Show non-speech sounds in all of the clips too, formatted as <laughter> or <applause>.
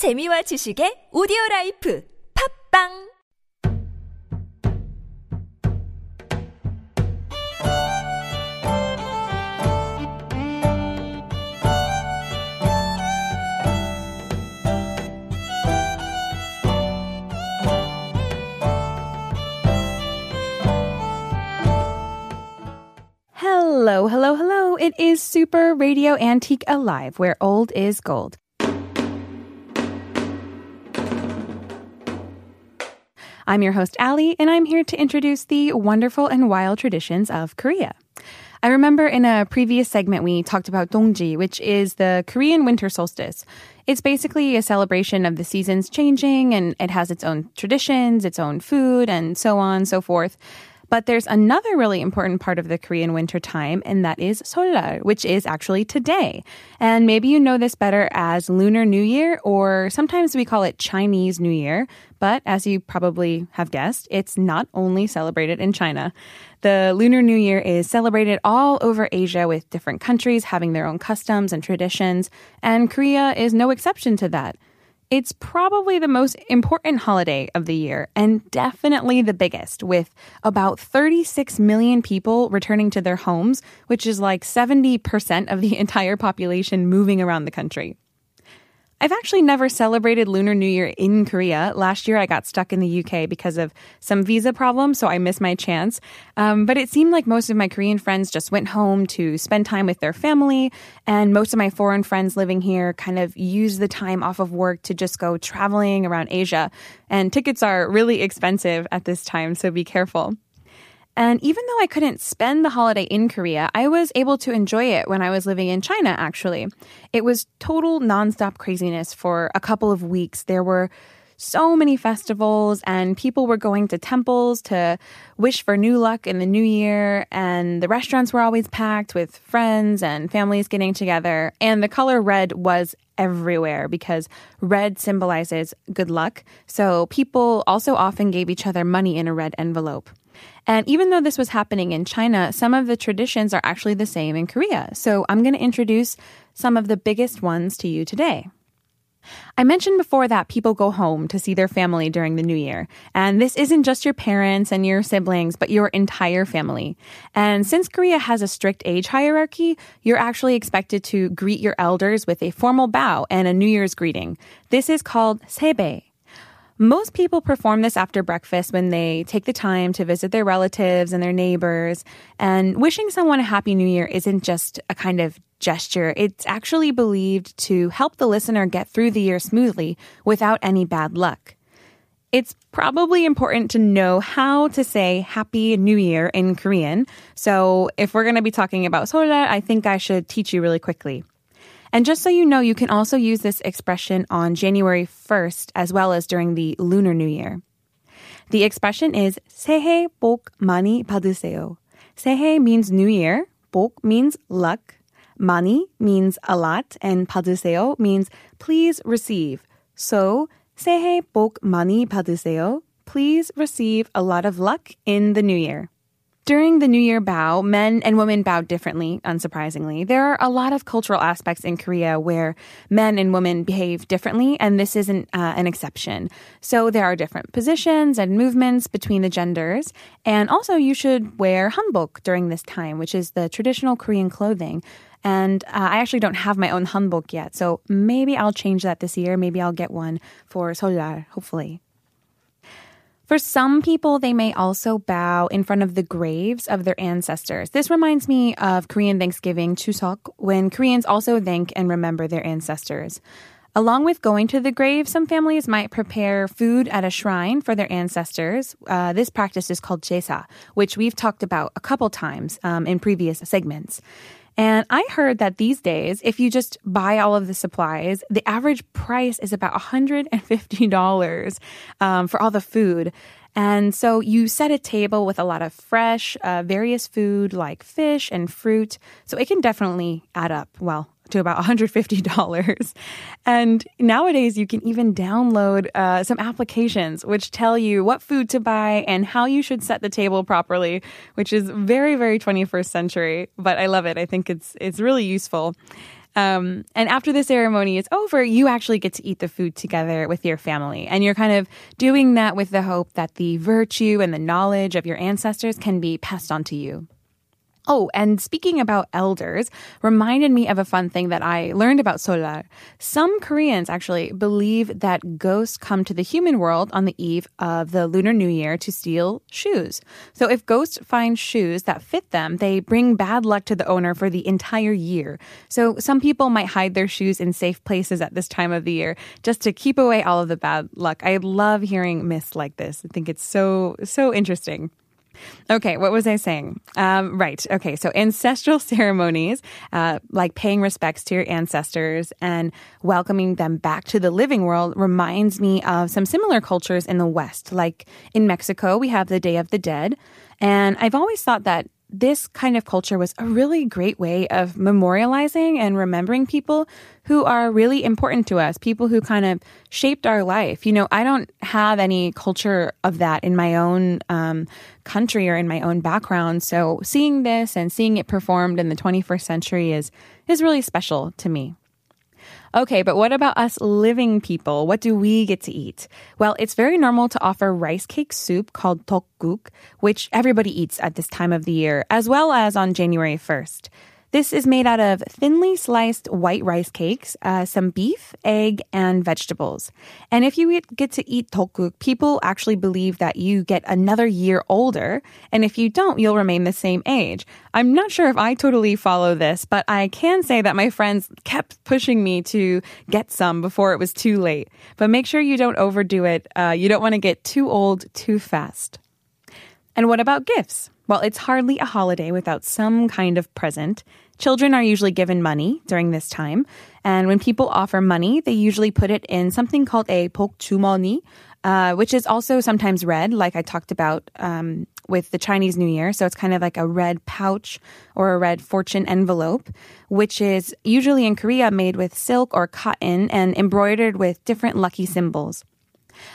재미와 지식의 오디오 라이프 팝빵 Hello, hello, hello. It is Super Radio Antique Alive, where old is gold. I'm your host, Ali, and I'm here to introduce the wonderful and wild traditions of Korea. I remember in a previous segment we talked about Dongji, which is the Korean winter solstice. It's basically a celebration of the seasons changing and it has its own traditions, its own food, and so on and so forth. But there's another really important part of the Korean winter time, and that is Seollal, which is actually today. And maybe you know this better as Lunar New Year, or sometimes we call it Chinese New Year. But as you probably have guessed, it's not only celebrated in China. The Lunar New Year is celebrated all over Asia with different countries having their own customs and traditions, and Korea is no exception to that. It's probably the most important holiday of the year and definitely the biggest, with about 36 million people returning to their homes, which is like 70% of the <laughs> entire population moving around the country. I've actually never celebrated Lunar New Year in Korea. Last year, I got stuck in the UK because of some visa problems, so I missed my chance. Um, but it seemed like most of my Korean friends just went home to spend time with their family, and most of my foreign friends living here kind of used the time off of work to just go traveling around Asia. And tickets are really expensive at this time, so be careful. And even though I couldn't spend the holiday in Korea, I was able to enjoy it when I was living in China, actually. It was total nonstop craziness for a couple of weeks. There were so many festivals and people were going to temples to wish for new luck in the new year and the restaurants were always packed with friends and families getting together and the color red was everywhere because red symbolizes good luck so people also often gave each other money in a red envelope and even though this was happening in China, some of the traditions are actually the same in Korea. So I'm going to introduce some of the biggest ones to you today. I mentioned before that people go home to see their family during the new year. And this isn't just your parents and your siblings, but your entire family. And since Korea has a strict age hierarchy, you're actually expected to greet your elders with a formal bow and a New Year's greeting. This is called sebe. Most people perform this after breakfast when they take the time to visit their relatives and their neighbors. And wishing someone a happy new year isn't just a kind of gesture. It's actually believed to help the listener get through the year smoothly without any bad luck. It's probably important to know how to say Happy New Year in Korean. So if we're going to be talking about Seollal, I think I should teach you really quickly. And just so you know, you can also use this expression on January 1st as well as during the Lunar New Year. The expression is 새해 복 많이 받으세요. 새해 means New Year, 복 means luck, 많이 means a lot, and 받으세요 means please receive. So, 새해 복 많이 받으세요. Please receive a lot of luck in the new year. During the New Year bow, men and women bow differently, unsurprisingly. There are a lot of cultural aspects in Korea where men and women behave differently, and this isn't uh, an exception. So there are different positions and movements between the genders. And also, you should wear hanbok during this time, which is the traditional Korean clothing. And uh, I actually don't have my own hanbok yet, so maybe I'll change that this year. Maybe I'll get one for Seollal, hopefully. For some people, they may also bow in front of the graves of their ancestors. This reminds me of Korean Thanksgiving, Chuseok, when Koreans also thank and remember their ancestors. Along with going to the grave, some families might prepare food at a shrine for their ancestors. Uh, this practice is called jesa, which we've talked about a couple times um, in previous segments. And I heard that these days, if you just buy all of the supplies, the average price is about $150 um, for all the food. And so you set a table with a lot of fresh, uh, various food like fish and fruit. So it can definitely add up. Well, to about $150. And nowadays, you can even download uh, some applications which tell you what food to buy and how you should set the table properly, which is very, very 21st century. But I love it. I think it's it's really useful. Um, and after the ceremony is over, you actually get to eat the food together with your family. And you're kind of doing that with the hope that the virtue and the knowledge of your ancestors can be passed on to you. Oh, and speaking about elders, reminded me of a fun thing that I learned about Seollal. Some Koreans actually believe that ghosts come to the human world on the eve of the Lunar New Year to steal shoes. So if ghosts find shoes that fit them, they bring bad luck to the owner for the entire year. So some people might hide their shoes in safe places at this time of the year just to keep away all of the bad luck. I love hearing myths like this. I think it's so, so interesting. Okay, what was I saying? Um, right. Okay, so ancestral <laughs> ceremonies, uh, like paying respects to your ancestors and welcoming them back to the living world, reminds me of some similar cultures in the West. Like in Mexico, we have the Day of the Dead. And I've always thought that this kind of culture was a really great way of memorializing and remembering people who are really important to us, people who kind of shaped our life. You know, I don't have any culture of that in my own um, country or in my own background. So seeing this and seeing it performed in the 21st century is is really special to me. Okay, but what about us living people? What do we get to eat? Well, it's very normal to offer rice cake soup called tteokguk, which everybody eats at this time of the year, as well as on January 1st. This is made out of thinly sliced white rice cakes, uh, some beef, egg, and vegetables. And if you get to eat tteokguk, people actually believe that you get another year older. And if you don't, you'll remain the same age. I'm not sure if I totally follow this, but I can say that my friends kept pushing me to get some before it was too late. But make sure you don't overdo it. Uh, you don't want to get too old too fast. And what about gifts? Well, it's hardly a holiday without some kind of present. Children are usually given money during this time. And when people offer money, they usually put it in something called a bokjumeoni, uh, which is also sometimes red, like I talked about um, with the Chinese New Year. So it's kind of like a red pouch or a red fortune envelope, which is usually in Korea made with silk or cotton and embroidered with different lucky symbols.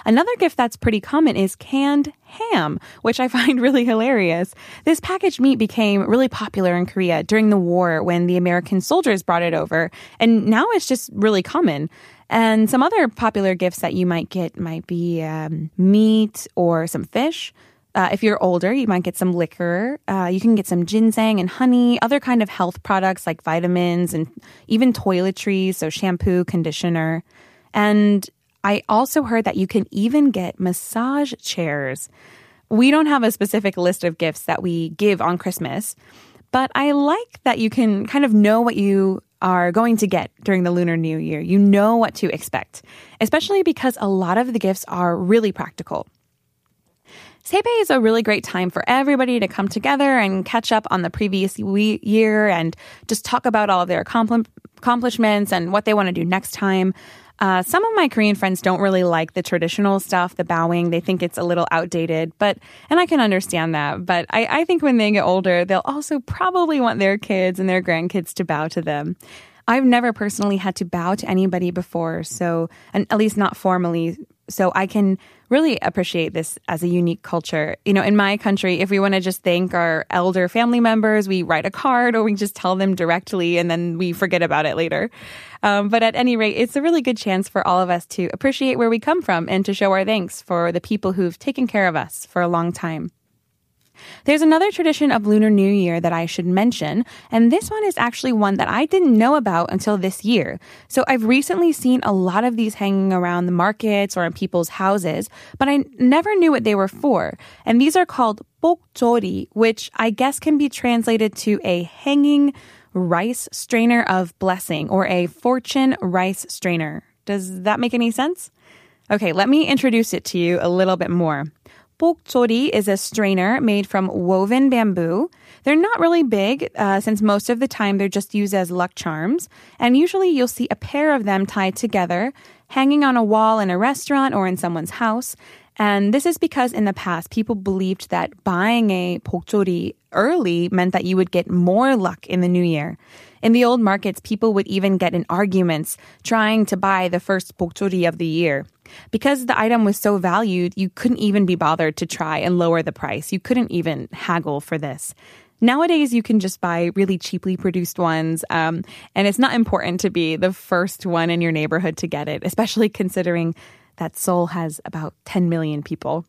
Another gift that's pretty common is canned ham, which I <laughs> find really hilarious. This packaged meat became really popular in Korea during the war when the American soldiers brought it over, and now it's just really common. And some other popular gifts that you might get might be um, meat or some fish. Uh, if you're older, you might get some liquor. Uh, you can get some ginseng and honey, other kind of health products like vitamins and even toiletries, so shampoo, conditioner. And I also heard that you can even get massage chairs. We don't have a specific list of gifts that we give on Christmas, but I like that you can kind of know what you are going to get during the Lunar New Year. You know what to expect, especially because a lot of the gifts are really practical. Seibei is a really great time for everybody to come together and catch up on the previous year and just talk about all of their accomplishments and what they want to do next time. Uh, some of my Korean friends don't really like the traditional stuff, the bowing. They think it's a little outdated, but, and I can understand that. But I, I think when they get older, they'll also probably want their kids and their grandkids to bow to them. I've never personally had to bow to anybody before, so, and at least not formally. So I can really appreciate this as a unique culture. You know, in my country, if we want to just thank our elder family members, we write a card or we just tell them directly and then we forget about it later. Um, but at any rate, it's a really good chance for all of us to appreciate where we come from and to show our thanks for the people who've taken care of us for a long time. There's another tradition of Lunar New Year that I should mention, and this one is actually one that I didn't know about until this year. So I've recently seen a lot of these hanging around the markets or in people's houses, but I never knew what they were for. And these are called bokjori, which I guess can be translated to a hanging rice strainer of blessing or a fortune rice strainer. Does that make any sense? Okay, let me introduce it to you a little bit more. Bokjori is a strainer made from woven bamboo. They're not really big, uh, since most of the time they're just used as luck charms. And usually you'll see a pair of them tied together, hanging on a wall in a restaurant or in someone's house. And this is because in the past, people believed that buying a bokjori early meant that you would get more luck in the new year. In the old markets, people would even get in arguments trying to buy the first bokjori of the year. Because the item was so valued, you couldn't even be bothered to try and lower the price. You couldn't even haggle for this. Nowadays, you can just buy really cheaply produced ones, um, and it's not important to be the first one in your neighborhood to get it, especially considering that Seoul has about 10 million people.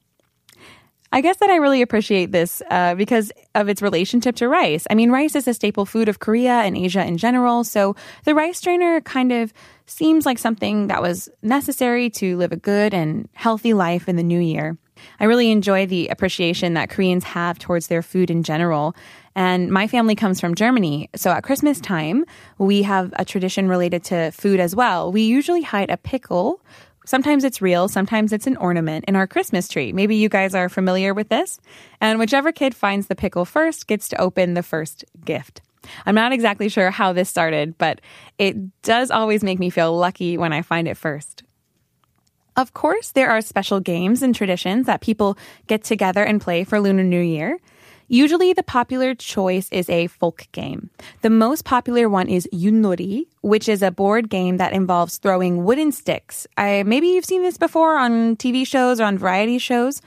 I guess that I really appreciate this uh, because of its relationship to rice. I mean, rice is a staple food of Korea and Asia in general, so the rice strainer kind of seems like something that was necessary to live a good and healthy life in the new year. I really enjoy the appreciation that Koreans have towards their food in general. And my family comes from Germany. So at Christmas time, we have a tradition related to food as well. We usually hide a pickle. Sometimes it's real, sometimes it's an ornament in our Christmas tree. Maybe you guys are familiar with this. And whichever kid finds the pickle first gets to open the first gift. I'm not exactly sure how this started, but it does always make me feel lucky when I find it first. Of course, there are special games and traditions that people get together and play for Lunar New Year. Usually, the popular choice is a folk game. The most popular one is Yutnori, which is a board game that involves throwing wooden sticks. I, maybe you've seen this before on TV shows or on variety shows.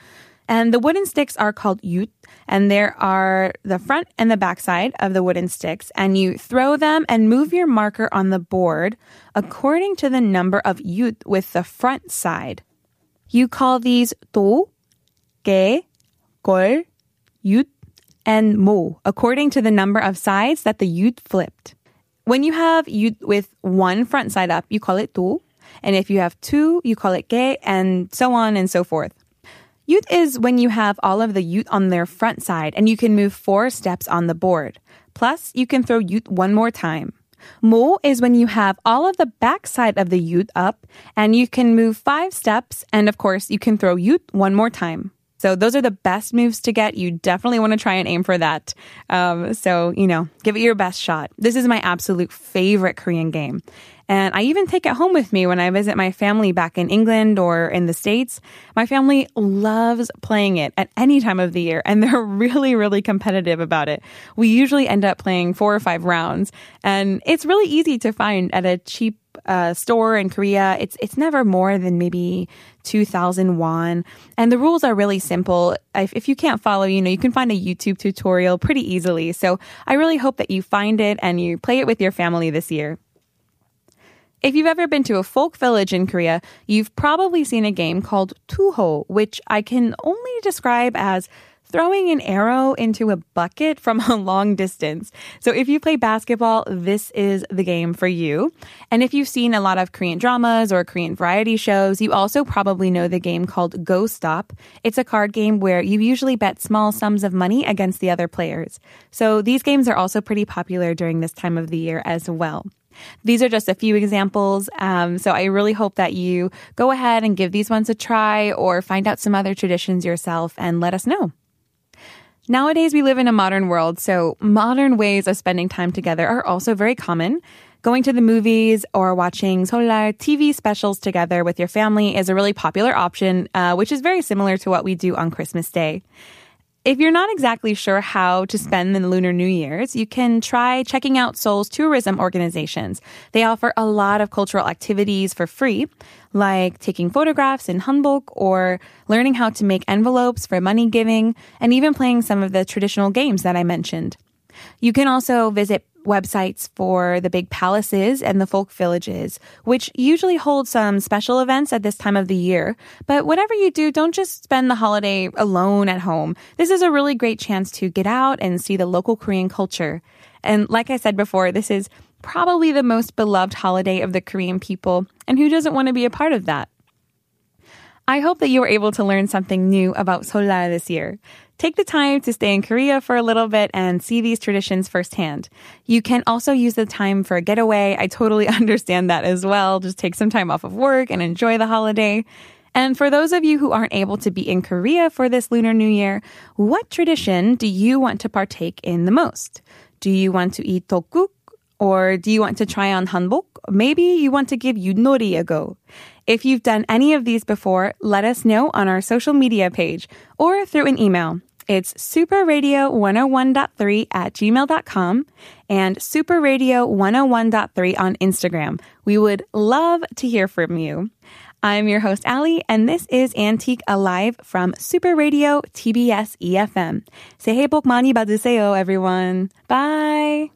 And the wooden sticks are called yut, and there are the front and the back side of the wooden sticks, and you throw them and move your marker on the board according to the number of yut with the front side. You call these do, ge, gol, yut, and mo, according to the number of sides that the yut flipped. When you have yut with one front side up, you call it do, and if you have two, you call it ge, and so on and so forth. Yut is when you have all of the yut on their front side and you can move four steps on the board. Plus, you can throw yut one more time. Mo is when you have all of the back side of the yut up and you can move five steps and of course you can throw yut one more time. So those are the best moves to get. You definitely want to try and aim for that. Um, so, you know, give it your best shot. This is my absolute favorite Korean game. And I even take it home with me when I visit my family back in England or in the States. My family loves playing it at any time of the year, and <laughs> they're really, really competitive about it. We usually end up playing four or five rounds, and it's really easy to find at a cheap uh, store in Korea. It's it's never more than maybe two thousand won, and the rules are really simple. If, if you can't follow, you know you can find a YouTube tutorial pretty easily. So I really hope that you find it and you play it with your family this year. If you've ever been to a folk village in Korea, you've probably seen a game called Tuho, which I can only describe as throwing an arrow into a bucket from a long distance. So if you play basketball, this is the game for you. And if you've seen a lot of Korean dramas or Korean variety shows, you also probably know the game called Go Stop. It's a card game where you usually bet small sums of money against the other players. So these games are also pretty popular during this time of the year as well. These are just a few examples. Um, so I really hope that you go ahead and give these ones a try or find out some other traditions yourself and let us know. Nowadays, we live in a modern world, so modern ways of spending time together are also very common. Going to the movies or watching Seollal TV specials together with your family is a really popular option, uh, which is very similar to what we do on Christmas Day. If you're not exactly sure how to spend the Lunar New Year's, you can try checking out Seoul's tourism organizations. They offer a lot of cultural activities for free, like taking photographs in hanbok or learning how to make envelopes for money giving, and even playing some of the traditional games that I mentioned. You can also visit websites for the big palaces and the folk villages, which usually hold some special events at this time of the year. But whatever you do, don't just spend the holiday alone at home. This is a really great chance to get out and see the local Korean culture. And like I said before, this is probably the most beloved holiday of the Korean people. And who doesn't want to be a part of that? I hope that you were able to learn something new about Seollal this year. Take the time to stay in Korea for a little bit and see these traditions firsthand. You can also use the time for a getaway. I totally <laughs> understand that as well. Just take some time off of work and enjoy the holiday. And for those of you who aren't able to be in Korea for this Lunar New Year, what tradition do you want to partake in the most? Do you want to eat tteokguk? Or do you want to try on hanbok? Maybe you want to give yutnori a go. If you've done any of these before, let us know on our social media page or through an email. It's superradio101.3 at gmail.com and superradio101.3 on Instagram. We would love to hear from you. I'm your host, Ali, and this is Antique Alive from Super Radio TBS EFM. 새해 복 많이 받으세요, everyone. Bye.